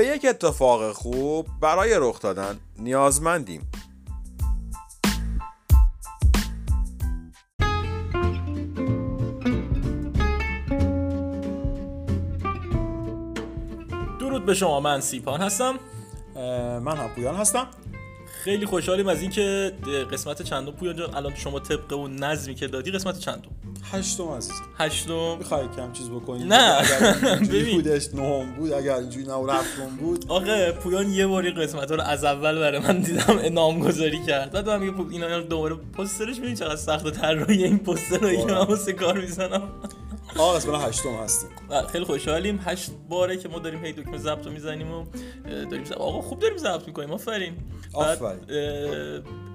به یک اتفاق خوب برای رخ دادن نیازمندیم. درود به شما من سیپان هستم. من هم پویان هستم. خیلی خوشحالیم از اینکه قسمت چندم. پویان جان الان شما طبق اون نظمی که دادی قسمت چندم؟ هشتم عزیز هشتم؟ می‌خوای کم چیز بکنی؟ نه. ببین. بودش نهم بود اگر اینجوری نبود هفتم بود. آقا پویان یه باری قسمت رو از اول برای من دیدم نامگذاری کرد. بعد من میگه اینا دوباره پوسترش ببین چقدر سخت طراحی این پوستر رو من واسه کار می‌زنم آقا قسمت هشتم هستیم. خیلی خوشحالیم. هشت باره که ما داریم هی دکمه ضبط رو می‌زنیم و داریم زب... آقا خوب داریم ضبط می‌کنیم آفرین. آفرین.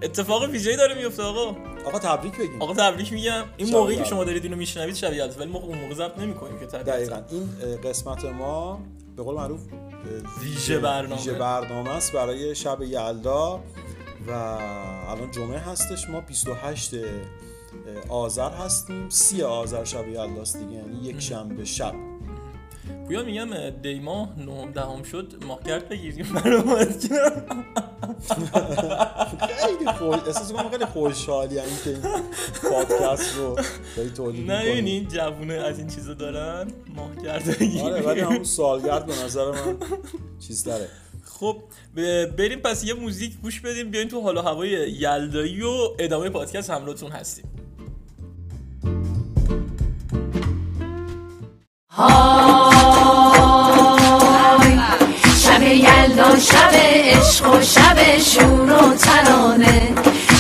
اتفاق ویژه‌ای داره میفته آقا. آقا تبریک بگیم. آقا تبریک میگم. این موقعی که شما دارید اینو میشنوید شب یلدا ولی ما اون موقع ضبط نمی‌کنیم که دقیقاً. این قسمت ما به قول معروف ویژه برنامه. ویژه برنامه است برای شب یلدا و الان جمعه هستش. ما 28 آذر هستیم. سی آذر شب یلداست دیگه یعنی یک شنبه شب. پویا میگم دیما نهم دهم شد ماهگرد بگیریم برامد خیلی خوش احساس کنم خیلی خوشحالی یعنی که این پادکست رو داری تولید نه این جوونه از این چیزا دارن ماهگرد بگیریم. آره ولی همون سالگرد به نظر من چیز داره خب بریم پس یه موزیک گوش بدیم بیاین تو حال و هوای یلدایی و ادامه پادکست همراهتون هستیم. شب یلدا شب عشق و شب شور و ترانه.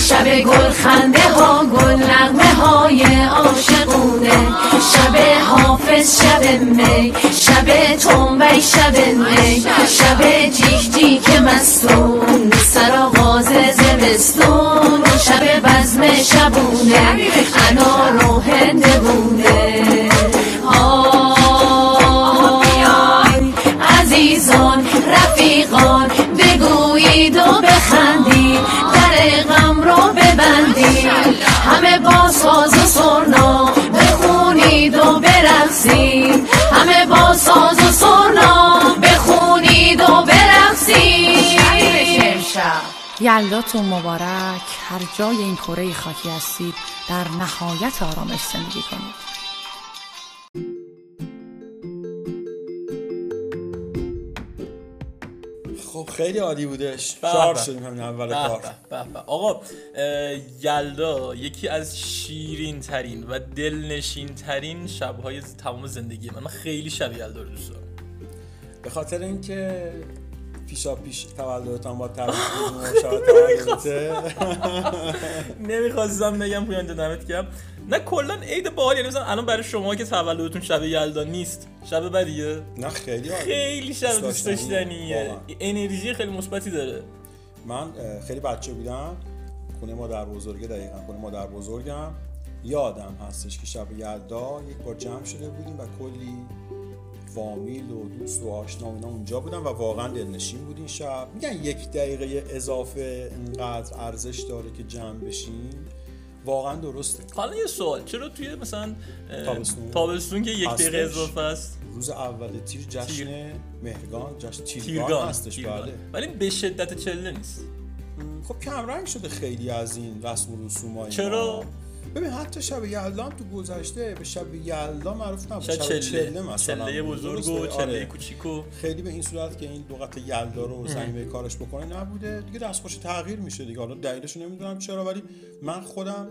شب گل خنده ها گل نغمه های عاشقونه. شب حافظ شب می. شب تنبی شب می. شب جیک جیک مستون. سراغاز زمستون. شب بزم شبونه. انار و هندبونه یلداتون مبارک هر جای این کره خاکی هستید در نهایت آرامش زندگی کنید. خب خیلی عالی بودش. شارژ شدیم همین اول کار. آقا یلدا یکی از شیرین ترین و دلنشین ترین شبهای تمام زندگی من. من خیلی شب یلدا رو دوست دارم. به خاطر اینکه پیشا پیش تولدتان با تبریک نمی‌خواستم. بگم پویان دمت گرم. نه کلا عید باحال یعنی مثلا الان برای شما که تولدتون شب یلدا نیست شب بدیه؟ نه خیلی خیلی شب دوست داشتنیه. انرژی خیلی مثبتی داره. من خیلی بچه بودم. خونه مادر بزرگه دقیقا خونه مادر بزرگم. یادم هستش که شب یلدا یک بار جمع شده بودیم و کلی فامیل و دوست و آشنا اینا اونجا بودن و واقعا دلنشین بود این شب. میگن یک دقیقه اضافه اینقدر ارزش داره که جمع بشین. واقعا درسته. حالا یه سوال چرا توی مثلا تابستون؟ تابستون که یک دقیقه اضافه است؟ روز اول تیر جشن تیر. مهرگان جشن تیرگان, تیرگان هستش تیرگان. بله. ولی به شدت چله نیست. خب کم رنگ شده خیلی از این رسم و رسوم چرا؟ ببین حتی شب یلدا تو گذشته به شب یلدا معروف نبود. شب چله, چله مثلا. چله بزرگ و چله آره. کوچیکو خیلی به این صورت که این لغت یلدا رو زمینه کارش بکنه نبوده. دیگه دستخوش تغییر میشه دیگه. حالا دلیلش نمی‌دونم چرا ولی من خودم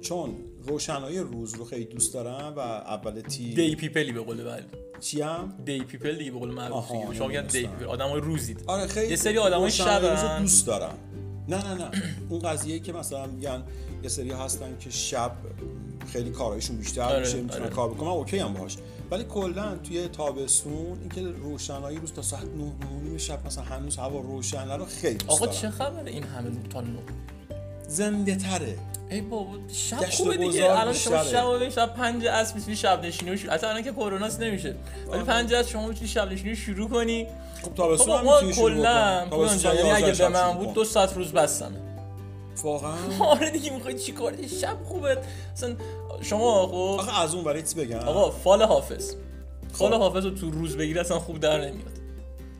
چون روشنایی روز رو خیلی دوست دارم و اول تی دی پیپلی به قول بله چی هم دی پیپل دیگه به قول معروف شما میگن دی پیپل آدمای روزید آره خیلی یه سری آدمای شب دوست دارم. نه نه نه. اون قضیه که مثلا میگن یه سری هستن که شب خیلی کارایشون بیشتر آره، میشه می‌تونن آره. کار بکنن. اوکی هم باهاش. ولی کلا توی تابستون اینکه روشنایی روز تا ساعت 9 9 شب مثلا هنوز هوا روشنه رو خیلی دوست آقا چه خبره این همه؟ تا 9 زنده تره. ای بابا شب خوبه دیگه. الان شما شب شب 5 از می‌تونی شب نشینی شروع. اصلا الان که کروناست نمیشه. ولی 5 از شما می‌تونی شب نشینی شروع کنی. خب تابستون هم می‌تونی کلا یعنی اگه به من بود دو ساعت روز بستم. واقعا؟ آره دیگه می‌خوای چی کار شب خوبه. اصلا شما خب آخه از اون برای چی بگم. آقا فال حافظ. فال حافظ رو تو روز بگیری اصلا خوب در نمیاد.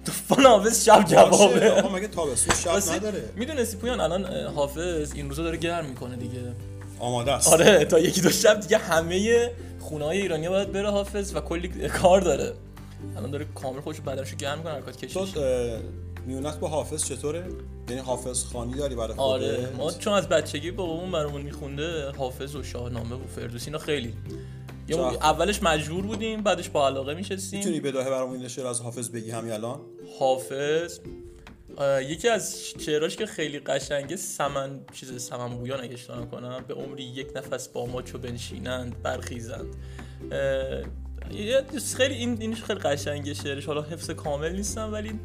طوفان حافظ شب جوابه آقا مگه تابستون شب نداره؟ می‌دونستی پویان الان حافظ این روزا داره گرم می‌کنه دیگه. آماده است. آره تا یکی دو شب دیگه همه خونه های ایرانی باید بره حافظ و کلی کار داره. الان داره کامل خودشو بدنشو گرم می‌کنه حرکات تو اه، میونت با حافظ چطوره؟ یعنی حافظ خانی داری برای خودت؟ آره ما چون از بچگی بابامون برامون میخونده حافظ و شاهنامه و فردوسی اینا خیلی چرا؟ اولش مجبور بودیم بعدش با علاقه میشستیم. می‌تونی بداهه برامون این شعر از حافظ بگی همین الان؟ حافظ؟ یکی از شعراش که خیلی قشنگه سمن چیز سمن بویان اگه اشتباه کنم به عمری یک نفس با ما چو بنشینند برخیزند. یه خیلی این اینش خیلی قشنگه شعرش. حالا حفظ کامل نیستم ولی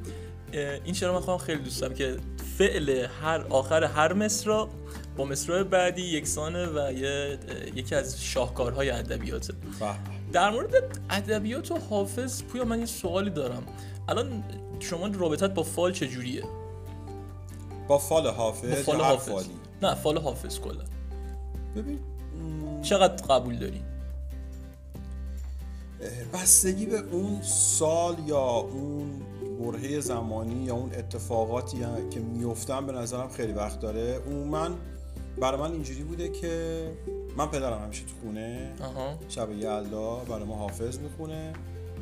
این شعر من خیلی دوست دارم که فعل هر آخر هر مصرع با مصرع بعدی یکسانه و یه یکی از شاهکارهای ادبیاته. در مورد ادبیات و حافظ پویا من یه سوالی دارم الان شما رابطت با فال چجوریه؟ با فال حافظ با فال حافظ فالی نه فال حافظ کلا ببین چقدر قبول داری؟ بستگی به اون سال یا اون برهه زمانی یا اون اتفاقاتی که میفتن به نظرم خیلی وقت داره. عموما برای من اینجوری بوده که من پدرم همیشه تو خونه آها. شب یلدا برای ما حافظ می‌خونه.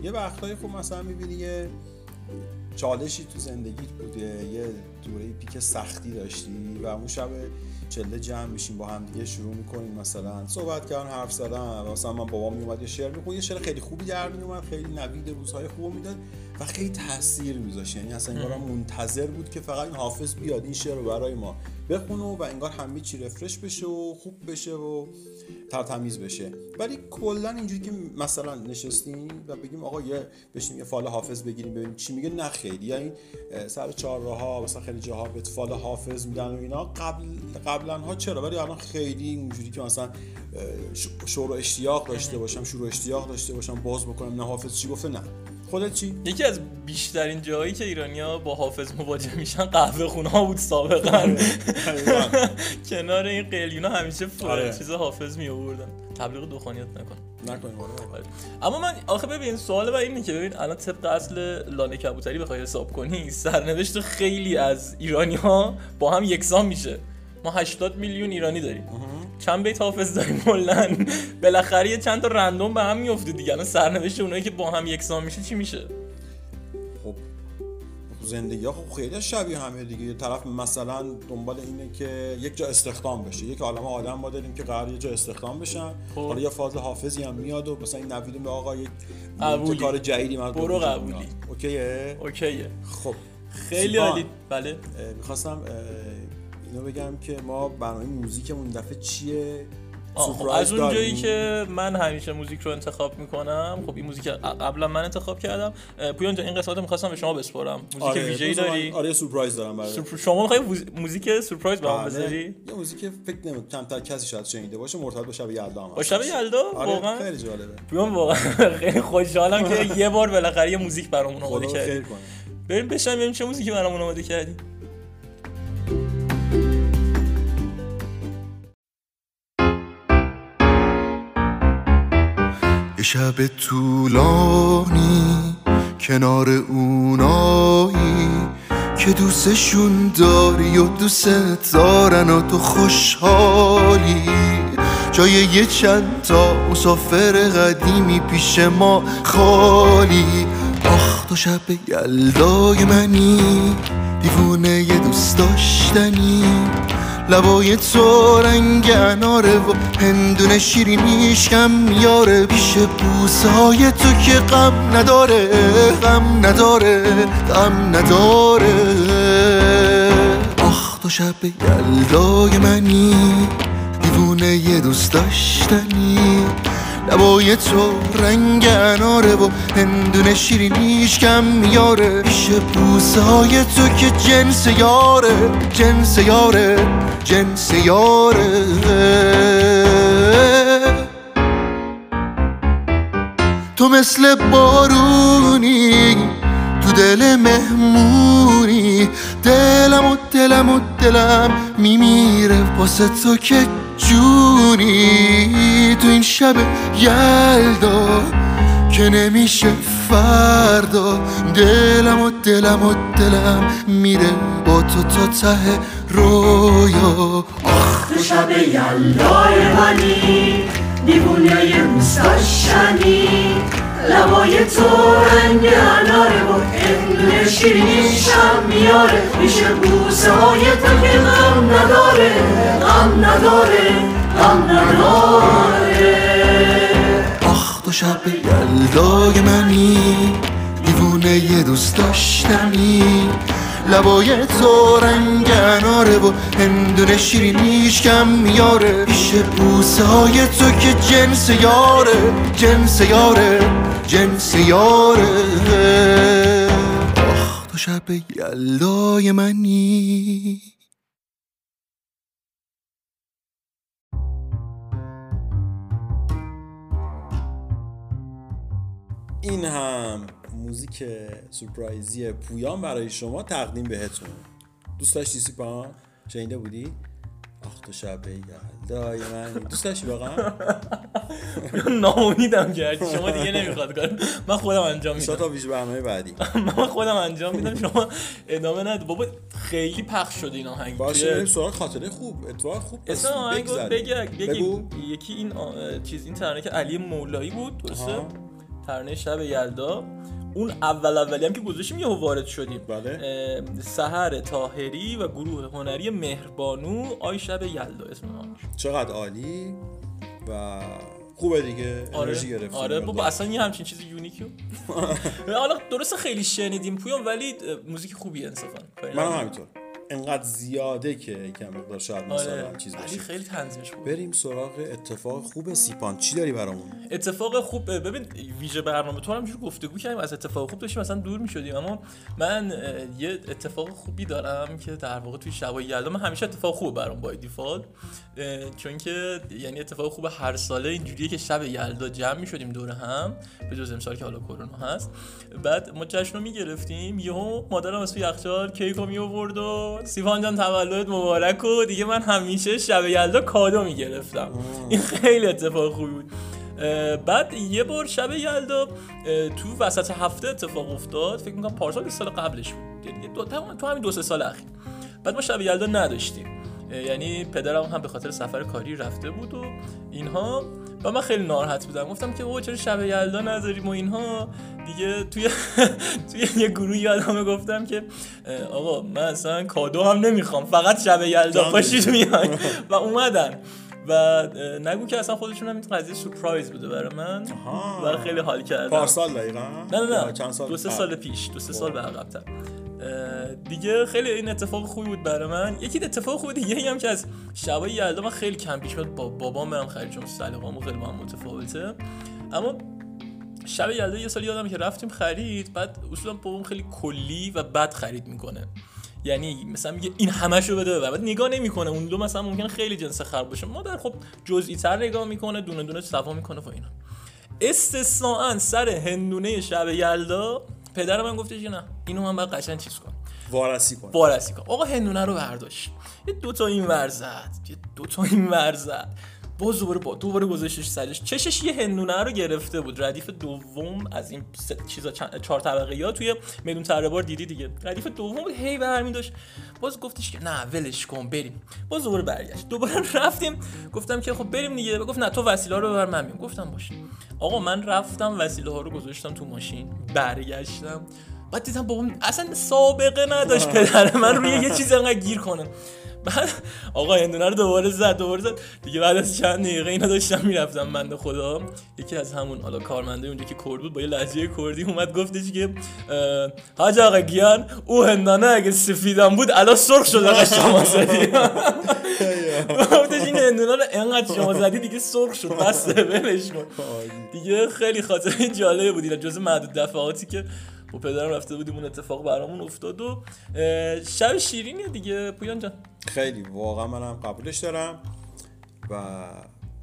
یه وقتایی خب مثلا می‌بینی یه چالشی تو زندگیت بوده یه دوره پیک سختی داشتی و اون شب چله جمع میشیم با هم دیگه شروع می‌کنیم مثلا صحبت کردن حرف زدن. مثلا من بابام میومد یه شعر می‌خوند یه شعر خیلی خوبی در میومد خیلی نوید روزهای خوب می‌داد. و خیلی تاثیر میذاشت. یعنی اصلا انگار منتظر بود که فقط این حافظ بیاد این شعر رو برای ما بخونه و انگار همه چی رفرش بشه و خوب بشه و ترتمیز بشه. ولی کلا اینجوری که مثلا نشستیم و بگیم آقا یه بشیم یه فال حافظ بگیریم ببینیم چی میگه نه خیلی. یعنی سر چهارراه ها مثلا خیلی جاها به فال حافظ میدن و اینا. قبل قبلا ها چرا؟ ولی الان خیلی اینجوری که مثلا شور و اشتیاق داشته باشم شور و اشتیاق داشته باشم باز بکنم نه حافظ چی گفته؟ نه. خودت چی؟ یکی از بیشترین جایی که ایرانیا با حافظ مواجه میشن قهوه خونه ها بود سابقا. کنار این قلیونا همیشه آره. چیز حافظ می آوردن. تبلیغ دخانیات نکن. نکنیم آره. اما من آخه ببین سوال بر اینه که ببین الان طبق اصل لانه کبوتری بخوای حساب کنی سرنوشت خیلی از ایرانی ها با هم یکسان میشه. ما 80 میلیون ایرانی داریم. چند بیت حافظ داریم؟ کلا بالاخره یه چند تا رندوم به هم میفته دیگه. الان سرنوشت اونایی که با هم یکسان میشه چی میشه؟ خب زندگی ها خب خیلی شبیه همه دیگه. یه طرف مثلا دنبال اینه که یک جا استخدام بشه. یک عالم آدم ما داریم که قرار یه جا استخدام بشن. خب. حالا یه فاز حافظی هم میاد و مثلا این نوید به آقا یک. کار جدیدی من برو قبولی. اوکیه؟ اوکیه. خب. خیلی عالی. بله. می‌خواستم اینو بگم که ما برنامه موزیکمون این دفعه چیه؟ خب از اونجایی داریم؟ که من همیشه موزیک رو انتخاب می‌کنم خب این موزیک قبلا من انتخاب کردم. پویان جان این قسمت رو می‌خواستم به شما بسپارم. موزیک آره ویژه‌ای من- داری؟ آره سورپرایز دارم برای سورپر- شما می‌خوای موزیک سورپرایز برام بله. بذاری؟ یه موزیک فکر نمی کمتر کسی شاید شنیده باشه مرتبط با شب یلدا هم با شب. یلدا؟ آره واقعا؟ خیلی جالبه. پویان واقعا خیلی خوشحالم که یه بار بالاخره یه موزیک برامون آماده کردی. بریم ببینیم چه موزیکی برامون آماده کردی. یه شب طولانی کنار اونایی که دوستشون داری و دوست دارن و تو خوشحالی. جای یه چند تا مسافر قدیمی پیش ما خالی. آخ تو شب یلدای منی دیوونه یه دوست داشتنی. لبای تو رنگ اناره و هندونه شیرینیش کم میاره پیش بوسه تو که غم نداره غم نداره غم نداره. آخ تو شب یلدای منی دیوونه یه دوست داشتنی. لبای تو رنگ اناره و هندونه شیرینیش کم میاره. پیش بوسه های تو که جنس یاره جنس یاره جنس یاره. تو مثل بارونی تو دل مهمونی. دلم و دلم و دلم میمیره واسه تو که جونی تو این شب یلدا که نمیشه فردا. دلم و دلم و دلم میره با تو تا ته رویا. تو شب یلدای منی دیوونه داشتنی لبای تو رنگ اناره و هندونه شیرینیشم میاره. میشه بوسه های تو که نداره غم نداره آخ تو شب یلدای منی دیوونه یه دوست داشتنی. لبای تو رنگ اناره و هندونه شیرینیش کم میاره. پیش بوسه های تو که جنس یاره جنس یاره جنس یاره. آخ تو شب یلدای منی. این هم موزیک سورپرایزی پویان برای شما تقدیم بهتون. دوست داشتی سیپان؟ شنیده بودی؟ آخ تو شب یلدای من. دوست داشتی واقعا؟ ناامیدم کردی شما دیگه نمی‌خواد کار. من خودم انجام شما میدم. تا ویژه برنامه بعدی. من خودم انجام میدم. شما ادامه نده بابا خیلی پخش شده این آهنگ. باشه بریم سراغ خاطره خوب. اتفاق خوب. اسم آهنگ بگو. یکی این چیز این ترانه که علی مولایی بود درسته؟ آها. ترانه شب یلدا اون اول اولی هم که گذاشتیم یهو وارد شدیم بله. سحر طاهری و گروه هنری مهربانو آی شب یلدا اسم آهنگش چقدر عالی و خوبه دیگه انرژی آره گرفتیم آره بابا. اصلا یه همچین چیزی unique ی و حالا درسته خیلی شنیدیم پویان ولی موزیک خوبی انصافا منم. همینطور انقدر زیاده که یکم مقدار شاید مثلا آره. چیز باشه خیلی تنظیمش خوبه. بریم سراغ اتفاق خوب سیپان. چی داری برامون؟ اتفاق خوب ببین ویژه برنامه تو هم جور گفتگو کردیم از اتفاق خوب داشتیم مثلا دور می‌شدیم اما من یه اتفاق خوبی دارم که در واقع توی شبای یلدا من همیشه اتفاق خوب برام با دیفالت. چون که یعنی اتفاق خوب هر ساله اینجوریه که شب یلدا جمع می‌شدیم دور هم به جز امسال که حالا کرونا هست. بعد ما جشن رو می‌گرفتیم یهو مادرم از توی یخچال کیک رو میآورد و سیوان جان تولد مبارک و دیگه من همیشه شب یلدا کادو می‌گرفتم. این خیلی اتفاق خوبی بود. بعد یه بار شب یلدا تو وسط هفته اتفاق افتاد. فکر می‌کنم پارسال سال قبلش بود. یعنی دو تا- تو همین دو سه سال اخیر. بعد ما شب یلدا نداشتیم. یعنی پدرم هم به خاطر سفر کاری رفته بود و اینها. و من خیلی ناراحت بودم. گفتم که بابا چرا شب یلدا نداریم و اینها؟ دیگه توی توی یه گروه یادمه گفتم که آقا من اصلا کادو هم نمی‌خوام. فقط شب یلدا پاشید میان. و اومدن. و نگو که اصلا خودشون هم این قضیه سورپرایز بوده برای من. و خیلی حال کردم. پارسال دقیقا؟ نه نه نه. چند سال؟ دو سه؟ سال پیش. دو سه سال به عقب‌تر. دیگه خیلی این اتفاق خوبی بود برای من. یکی اتفاق خوبی دیگه هم که از شبای یلدا من خیلی کم پیش میاد. با بابام برم خرید چون سلیقه‌مون خیلی با هم متفاوته. اما شب یلدا یه سال یادم که رفتیم خرید بعد اصولا بابام خیلی کلی و بد خرید می‌کنه. یعنی مثلا میگه این همشو بده ببر بعد نگاه نمی‌کنه. اون دو مثلا ممکنه خیلی جنس خراب باشه. مادر خب جزئی تر نگاه می‌کنه دونه دونه صفا می‌کنه و اینا. استثناا سر هندونه شب یلدا پدر من گفتش که نه اینو من باید قشنگ چیز کنم. وارسی کن وارسی کن آقا هندونه رو برداشت. یه دوتا این ور زد یه دوتا این ور زد. باز دوباره با دوباره گذاشتش سرش. چشش یه هندونه رو گرفته بود. ردیف دوم از این چیزا چهار طبقه یا توی میدون تره بار دیدی دیگه. ردیف دوم بود هی برمی داشت. باز گفتش که نه ولش کن بریم. باز دوباره برگشت. دوباره رفتیم. گفتم که خب بریم دیگه. گفت نه تو وسیله رو ببر من میام گفتم باشه آقا من رفتم وسیله ها رو گذاشتم تو ماشین. برگشتم. بعد دیدم بابام اصلا سابقه نداشت. پدر من روی یه چیز انقدر گیر کنه. بعد آقا هندونه رو دوباره زد دوباره زد. دیگه بعد از چند دقیقه اینا داشتم می‌رفتم بنده خدا. یکی از همون حالا کارمنده اونجا که کرد بود با یه لهجه کردی اومد گفتش که حاج آقا گیان او هندانه اگه سفیدم بود الان سرخ شد آقا شما زدی. گفتش این هندونه رو انقدر شما زدی دیگه سرخ شد بس ولش کن. دیگه خیلی خاطره جالبه بود اینا جز معدود دفعاتی که با پدرم رفته بودیم اون اتفاق برامون افتاد و شب شیرینیه دیگه پویان جان. خیلی واقعا منم قبولش دارم و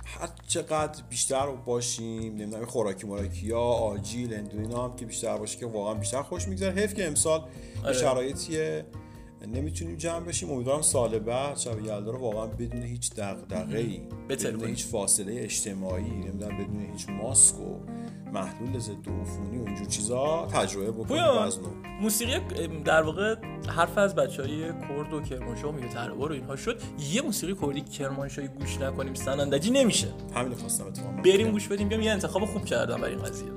هر چقدر بیشتر باشیم نمی‌دونم خوراکی مراکی یا آجیل اندو اینا هم که بیشتر باشه که واقعا بیشتر خوش میگذره. حیف که امسال آره. شرایطی نمی‌تونیم جمع بشیم. امیدوارم سال بعد شب یلدا رو واقعا بدون هیچ دغدغه‌ای بهتر بدون. هیچ فاصله اجتماعی نمی‌دونم بدون هیچ ماسک و محلول ضد عفونی و اینجور چیزا تجربه بکنیم از نو. موسیقی در واقع حرف از بچه های کرد و کرمانشاه و میوه تربار و اینها شد. یه موسیقی کردی کرمانشاهی گوش نکنیم سنندجی نمیشه. همین رو خواستم اتفاقا بریم گوش بدیم بیام یه انتخاب خوب کردم برای این قضیه.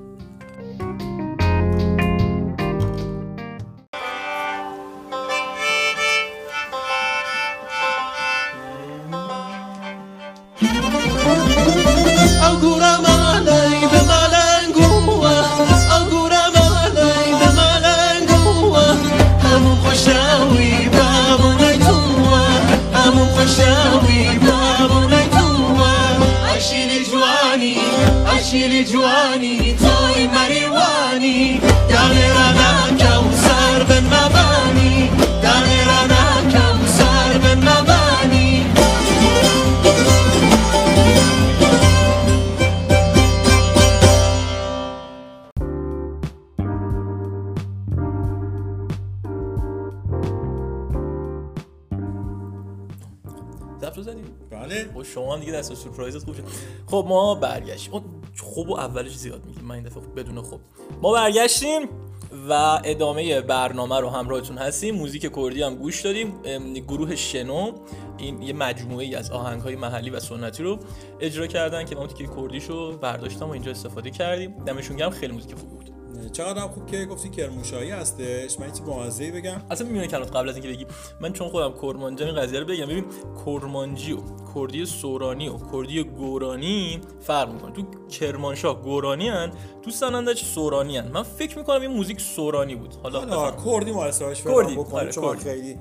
بجوانه دست سورپرایزت خوب شد. خب ما برگشتیم. خوب و اولش زیاد میگیم. من این دفعه بدون خوب. ما برگشتیم و ادامه برنامه رو همراهتون هستیم. موزیک کردی هم گوش دادیم. گروه شنو این یه مجموعه ای از آهنگ های محلی و سنتی رو اجرا کردن که ما تیکه کردیشو برداشتم و اینجا استفاده کردیم. دمشون گرم. خیلی موزیک خوبی بود. چقدر هم خوب که گفتی کرموشایی هستش؟ من چیز بامزه‌ای بگم. اصلا میونه کنات قبل از اینکه بگی من چون خودم کرمانجی این قضیه رو بگم ببین کرمانجی و کردی سورانی و کردی گورانی فرق می‌کنه. تو کرمانشاه گورانی هن تو سنندج سورانی هن. من فکر می‌کنم این موزیک سورانی بود. حالا. کردی ما کردی، بکنیم آره، چون. خیلی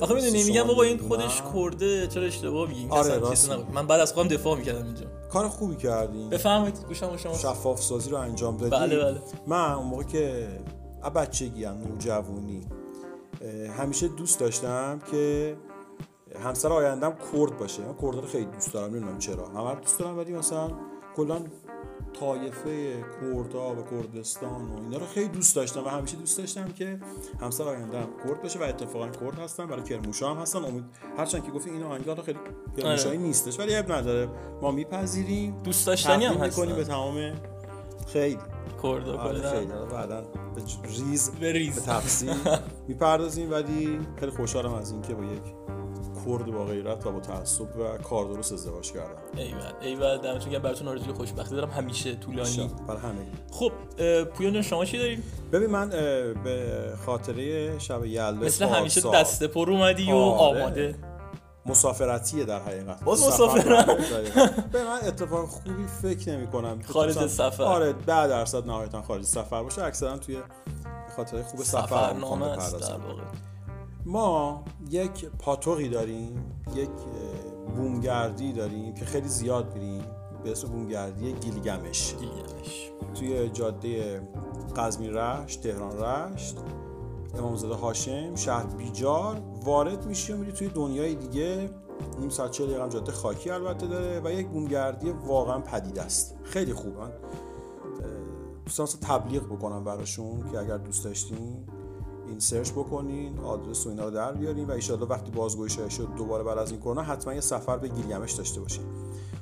آخه می‌دونی میگم بابا این. خودش کرده چرا اشتباه میگی؟ آره، اصلا من بعد از خودم دفاع می‌کردم اینجا. کار خوبی کردیم بفرمایید گوشم شما. شفاف سازی رو انجام دادی. بله، بله. من اون موقع که بچگی هم نوجوانی همیشه دوست داشتم که همسر آیندم کرد باشه. من کرد رو خیلی دوست دارم نمی‌دونم چرا. همه دوست دارم ولی مثلا کلا طایفه کردها و کردستان و اینا رو خیلی دوست داشتم و همیشه دوست داشتم که همسر آیندم کرد باشه و اتفاقا کرد هستن برای کرموشا هم هستن. امید هرچند که گفتی این آهنگا رو خیلی کرموشایی آره. نیستش ولی اب نداره. ما میپذیریم. دوست داشتنی هم می‌کنیم به هستن تمام خیلی. کردا آره کلا بعدا به ریز به ریز. به تفصیل می‌پردازیم ولی خیلی خوشحالم از اینکه با یک کرد با غیرت و با تعصب و کار درست ازدواج کردم ایول ایول دمتون گرم براتون آرزوی خوشبختی دارم همیشه طولانی. برای همه. خب پویان شما چی داریم ببین من به خاطره شب یلدا مثل همیشه دسته پر اومدی و آره. آماده. مسافرتیه در حقیقت. باز سفر مسافرت؟ به من اتفاق خوبی فکر نمی کنم. خارج سفر. آره 10 درصد نهایتا خارج سفر باشه. اکثرا توی خاطر خوب سفر سفرنامه می‌خوام است. در واقع. ما یک پاتوقی داریم یک بومگردی داریم که خیلی زیاد میریم. به اسم بومگردی گیلگمش. گیلگمش. توی جاده قزمین رشت تهران رشت امامزاده هاشم شهر بیجار وارد میشی و میری توی دنیای دیگه. نیم ساعت چهل دقیقه جاده خاکی البته داره و یک بومگردی واقعا پدید است. خیلی خوب. من دوستان تبلیغ بکنم براشون که اگر دوست داشتین. این سرچ بکنین آدرس و اینا رو در بیارین و ایشالله وقتی بازگویی شد دوباره بعد از این کرونا حتما یه سفر به گیلگمش داشته باشین.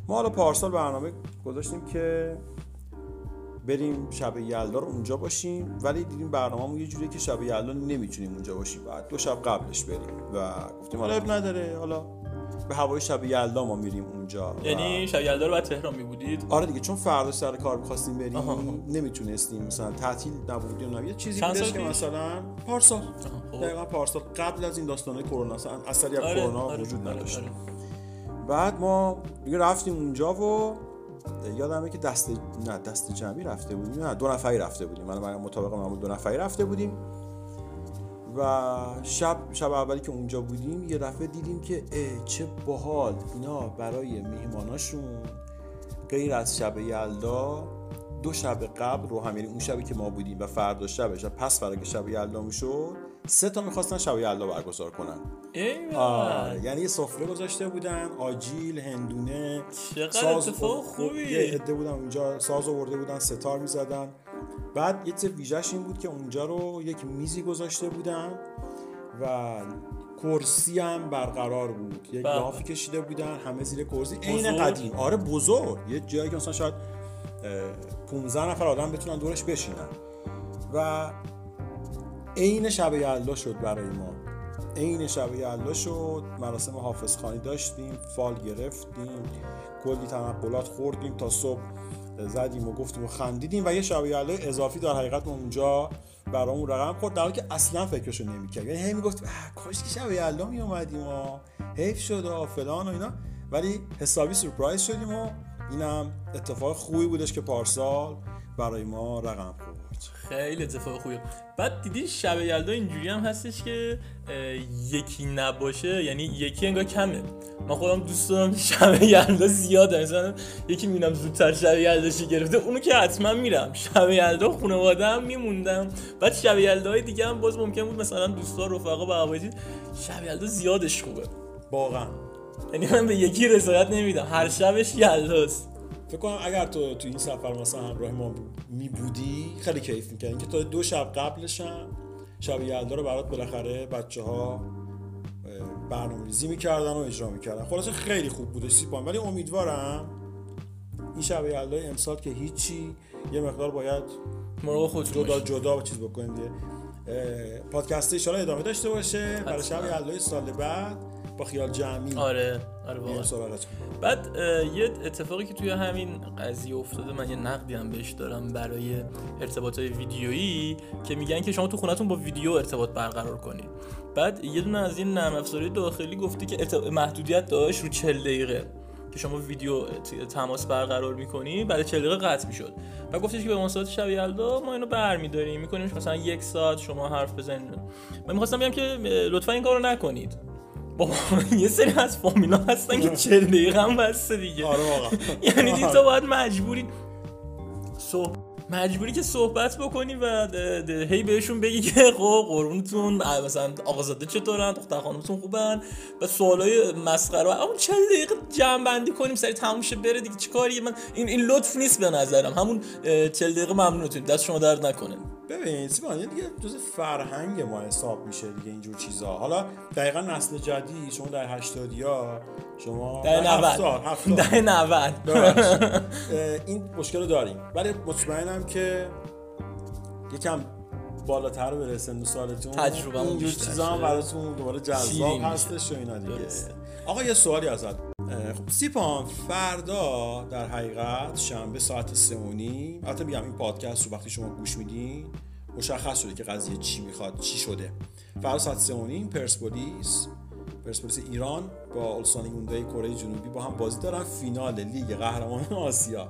ما حالا پارسال برنامه گذاشتیم که بریم شب یلدا رو اونجا باشیم ولی دیدیم برنامه‌مون یه جوریه که شب یلدا نمی‌تونیم اونجا باشیم بعد دو شب قبلش بریم. و گفتیم حالا اب نداره حالا به هوای شب یلدا ما میریم اونجا و- یعنی شب یلدا رو بعد تهران می بودید آره دیگه چون فردا سر کار می‌خواستیم بریم آها. نمی‌تونستیم مثلا تعطیل نبودیم نه یه چیزی بودش که؟ مثلا پارسال خب. دقیقا پارسال قبل از این داستانه کرونا اصلا اثری از آره، کرونا آره، وجود آره، نداشت آره. بعد ما دیگه رفتیم اونجا و یادمه که دست نه دست جمعی رفته بودیم نه دو نفری رفته بودیم من مطابق معمول دو نفری رفته بودیم و شب شب اولی که اونجا بودیم یه دفعه دیدیم که اه چه باحال اینا برای میهماناشون غیر از شب یلدا دو شب قبل رو هم یعنی اون شبی که ما بودیم و فردا شبش و پس فردا که شب یلدا می‌شد سه تا می‌خواستن شب یلدا برگزار کنن. آره یعنی یه سفره گذاشته بودن آجیل هندونه چقدر اتفاق خوبی. یه عده بودن اونجا ساز آورده بودن ستار می‌زدن بعد یه چیز ویژش این بود که اونجا رو یک میزی گذاشته بودن و کرسی هم برقرار بود. یک بله. لافی کشیده بودن همه زیر کرسی. عین؟ قدیم. آره بزرگ. یه جایی که مثلا شاید اه، 15 نفر آدم بتونن دورش بشینن. و عین شب یلدا شد برای ما. عین شب یلدا شد. مراسم حافظ خانی داشتیم فال گرفتیم کلی تنقلات خوردیم تا صبح. زدیم و گفتیم و خندیدیم و یه شب یلدا اضافی در حقیقت اونجا برامون رقم خورد در حالی که اصلا فکرشو نمی‌کرد. یعنی هی می‌گفت "اه، کاش که شب یلدا می اومدیم و حیف شد و فلان و اینا. ولی حسابی سورپرایز شدیم و اینم اتفاق خوبی بودش که پارسال برای ما رقم خورد. خیلی اتفاق خوبیه. بعد دیدی شب یلدا اینجوری هم هستش که یکی نباشه یعنی یکی انگار کمه. من خودم دوست دارم شب یلدا زیاده مثلا یکی می‌بینم زودتر شب یلداشی گرفته اونو که حتما میرم. شب یلدا خانواده هم میموندم. بعد شب یلداهای دیگه هم باز ممکن بود مثلا دوستا رفقا با عوایدی شب یلدا زیادش خوبه. واقعا. یعنی من به یکی رضایت نمیدم. هر شبش یلداست. فکر کنم اگر تو تو این سفر مثلا همراه ما می بودی خیلی کیف می‌کردی. که تا دو شب قبلش هم شب یلدا رو برات بالاخره بچه ها برنامه ریزی می‌کردن و اجرا می‌کردن. خلاصه خیلی خوب بوده سیپان ولی امیدوارم این شب یلدای امسال که هیچی یه مقدار باید مراقب خودتون جدا. جدا چیز بکنیم دیگه پادکست ایشالا ادامه داشته باشه. برای شب. یلدای سال بعد. با خیال جمعی. آره آره واقعا. بعد یه اتفاقی که توی همین قضیه افتاده من یه نقدی هم بهش دارم برای ارتباط های ویدیویی که میگن که شما تو خونتون با ویدیو ارتباط برقرار کنید. بعد یه دونه از این نرم افزاری داخلی گفته که ارت- محدودیت داشت رو 40 دقیقه که شما ویدیو تماس برقرار می‌کنی بعد 40 دقیقه قطع می‌شد. و گفتش که به مناسبت شب یلدا ما اینو برمیداریم می‌کنیم مثلا یک ساعت شما حرف بزنید. من می‌خواستم بگم که لطفا این کارو نکنید. بابا یه سری از فامیلا هستن که 40 دقیقه هم بسته دیگه. آره واقعا. یعنی دیگه تو باید مجبوری صحب... مجبوری که صحبت بکنی و ده- ده- هی بهشون بگی که خب قربونتون مثلا آقازاده چطورن دختر خانمتون خوبن؟ و سوالای مسخره اما چند دقیقه جمع بندی کنیم سری تموم شه بره دیگه چیکاریه من این این لطف نیست به نظرم. همون اه، 40 دقیقه ممنونتون دست شما درد نکنه. ببین سیمان یه دیگه جز فرهنگ ما حساب میشه دیگه اینجور چیزا. حالا دقیقا نسل جدید شما در 80 ها شما در 90 هفتاد هفتاد. در 90 ببخشید. اه، این مشکل رو داریم. ولی مطمئنم که یکم بالاتر بره سن و سالتون. اینجور بیشتر چیزا هم. براتون دوباره جذاب. هستش و اینا دیگه. آقا یه سوالی ازت. خب سیپان فردا در حقیقت شنبه ساعت سه و نیم. البته میگم این پادکست رو وقتی شما گوش میدین مشخص شده که قضیه چی می‌خواد چی شده. فردا ساعت سه و نیم پرسپولیس. پرسپولیس ایران با اولسان یوندای کره جنوبی با هم بازی دارن. فینال لیگ قهرمان آسیا.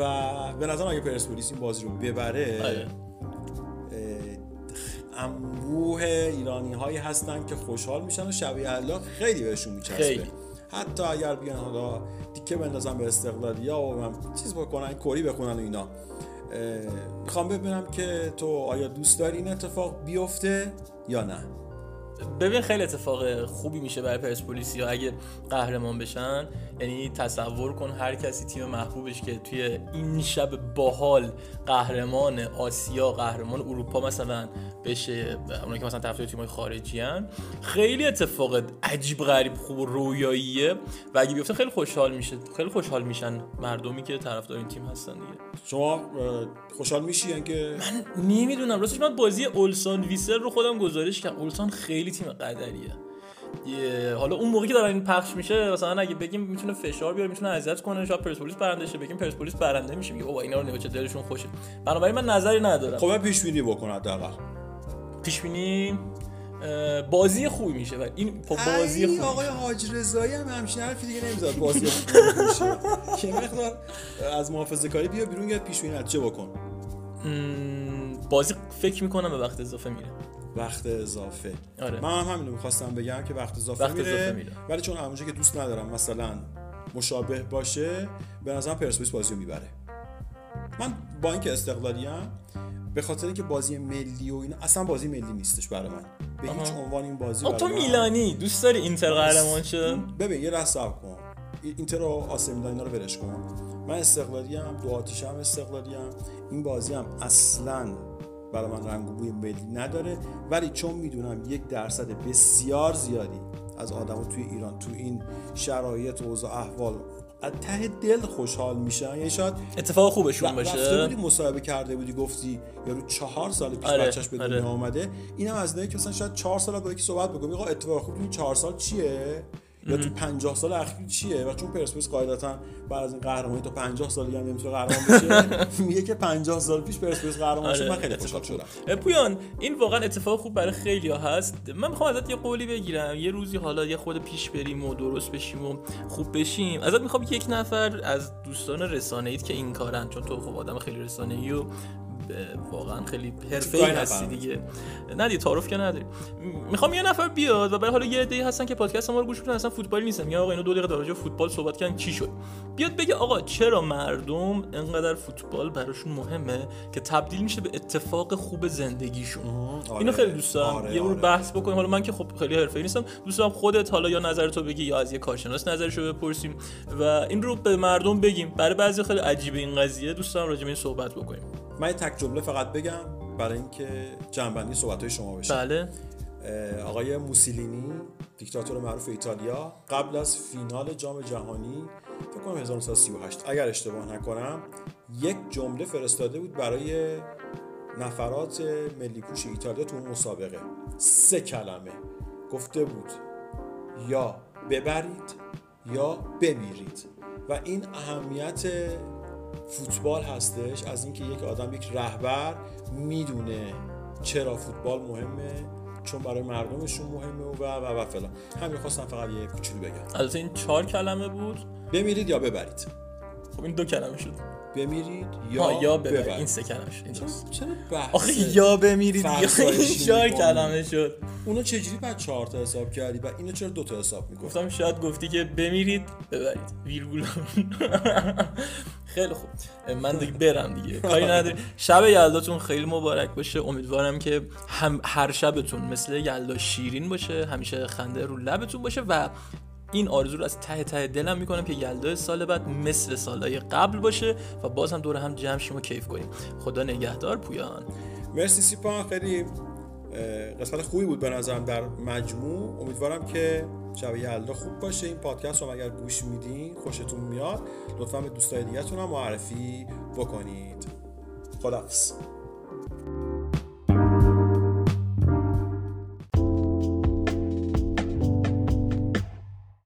و به نظرم اگه پرسپولیس این بازی رو ببره. اه، انبوه ایرانی هایی هستن که خوشحال میشن و شب یلدا خیلی بهشون میچسبه. خیلی. حتی اگر بیان حالا دیکه بندازن به استقلالیا و چیز بکنن کری بخونن و اینا. می‌خوام ببینم که تو آیا دوست داری این اتفاق بیفته یا نه؟ ببین خیلی اتفاق خوبی میشه برای پرسپولیس یا اگه قهرمان بشن یعنی تصور کن هر کسی تیم محبوبش که توی این شب باحال قهرمان آسیا قهرمان اروپا مثلا بشه اونایی که مثلا طرفدار تیم‌های خارجی هن. خیلی اتفاق عجیب غریب خوب و رویاییه و اگه بیفته خیلی خوشحال میشه. خیلی خوشحال میشن مردمی که طرفدار این تیم هستن دیگه. شما خوشحال میشی؟ اینکه نمی‌دونم. راستش من بازی اولسان ویسر رو خودم گزارش کردم. اولسان خیلی تیم قدریه. یه- حالا اون موقعی که دارن این پخش میشه مثلا اگه بگیم می‌تونه فشار بیاره می‌تونه اذیت کنه شاید پرسپولیس برنده شه. بگیم پرسپولیس برنده میشه میگه بابا اینا رو نگاه چه دلشون خوشه. بنابراین من نظری ندارم. خب پیش بینی بکن حداقل. پیش بینی بازی خوبی میشه. و این خب بازی خوبی آقای حاج رضایی هم همچین حرفی دیگه نمی‌ذاره بازی خوب بشه که مقدار از محافظه کاری بیا بیرون یاد پیش بینی چه بکن بازی فکر می‌کنم به وقت اضافه میره. وقت اضافه. آره. من هم همین رو می‌خواستم بگم که وقت اضافه, وقت میره, اضافه میره. ولی چون همونجا که دوست ندارم مثلا مشابه باشه به نظرم پرسپولیس بازی رو می‌بره. من با اینکه استقلالی ام به خاطر اینکه بازی ملی و اینا اصلا بازی ملی نیستش برای من. به هیچ عنوان این بازی برای تو میلانی. دوست داری اینتر قهرمان شه ببین یه لحظه صبر کن. اینتر و آسه میلان اینا رو ولش کن. من استقلالی ام دو آتیش هم استقلالی ام این بازی هم اصلا برای من رنگ و بوی ملی نداره. ولی چون می‌دونم یک درصد بسیار زیادی از آدما توی ایران تو این شرایط و اوضاع احوال از ته دل خوشحال میشن. یعنی شاید اتفاق خوبشون ر- رفته باشه. بودی مصاحبه کرده بودی گفتی یارو چهار سال پیش آره، بچهش به آره. دنیا آمده اینم از اینایی که مثلا شاید چهار سال با یکی صحبت بکنی آقا اتفاق خوب. این چهار سال چیه؟ یا تو 50 سال اخیر چیه؟ و چون پرسپولیس قاعدتا بعد از این قهرمانی تا 50 سال دیگه هم نمی‌تونه قهرمان بشه میگه که 50 سال پیش پرسپولیس قهرمان شد. آره، من خیلی خوشحال. شدم. پویان این واقعا اتفاق خوب برای خیلی هست. من می‌خوام ازت یه قولی بگیرم. یه روزی حالا یه خود پیش بریم و درست بشیم و خوب بشیم. ازت می‌خوام یک نفر از دوستان رسانه ایت که این کارن چون تو خب آدم خیلی رسانه ای و واقعا خیلی حرفه‌ای هستی. دیگه. نه دیگه تعارف که نداری. می‌خوام یه نفر بیاد و برای حالا یه عده‌ای هستن که پادکست ما رو گوش میدن اصلا فوتبالی نیستن. میگن آقا اینو دو دقیقه در فوتبال صحبت کردن چی شد؟ بیاد بگه آقا چرا مردم انقدر فوتبال براشون مهمه که تبدیل میشه به اتفاق خوب زندگیشون؟ آره. اینو خیلی دوست دارم. آره، یه آره. بحث بکنیم حالا من که خب خیلی حرفه‌ای نیستم. دوست دارم خودت حالا یا نظرتو بگی یا از یه کارشناس نظرشو بپرسیم و این رو به مردم بگیم. برای بعضی خیلی عجیبه این قضیه. دوست دارم راجع به این صحبت بکنیم. من تک جمله فقط بگم برای اینکه جنبندی صحبت های شما بشه. بله. آقای موسولینی دیکتاتور معروف ایتالیا قبل از فینال جام جهانی فکر کنم 1938 اگر اشتباه نکنم یک جمله فرستاده بود برای نفرات ملی پوش ایتالیا تو اون مسابقه. سه کلمه. گفته بود یا ببرید یا بمیرید. و این اهمیت فوتبال هستش از اینکه یک آدم یک رهبر می‌دونه چرا فوتبال مهمه چون برای مردمشون مهمه و و و, فلان. همین خواستم فقط یه کوچولو بگم. البته این چهار کلمه بود. بمیرید یا ببرید؟ خب این دو کلمه شد. بمیرید یا یا, ببرید. ببرید. این سه کلمه شد. چرا بحث آخه یا بمیرید یا این چهار؟ کلمه شد. اونو چجوری بعد چهار تا حساب کردی؟ و اینو چرا دو تا حساب می‌کنی؟ گفتم شاید گفتی که بمیرید ببرید. ویرگول خیلی خوب. من دیگه برم دیگه. کاری نداری شب یلداتون خیلی مبارک باشه. امیدوارم که هم هر شبتون مثل یلدا شیرین باشه همیشه خنده رو لبتون باشه و این آرزو رو از ته ته دلم می‌کنم که یلدا سال بعد مثل سالهای قبل باشه و باز هم دور هم جمع شیم کیف کنیم. خدا نگهدار پویان. مرسی سیپان. خیلی قسمت خوبی بود به نظرم در مجموع. امیدوارم که شب یلدا خوب باشه. این پادکست رو اگر گوش میدین خوشتون میاد. لطفا به دوستای دیگهتون هم معرفی بکنید. خدافظ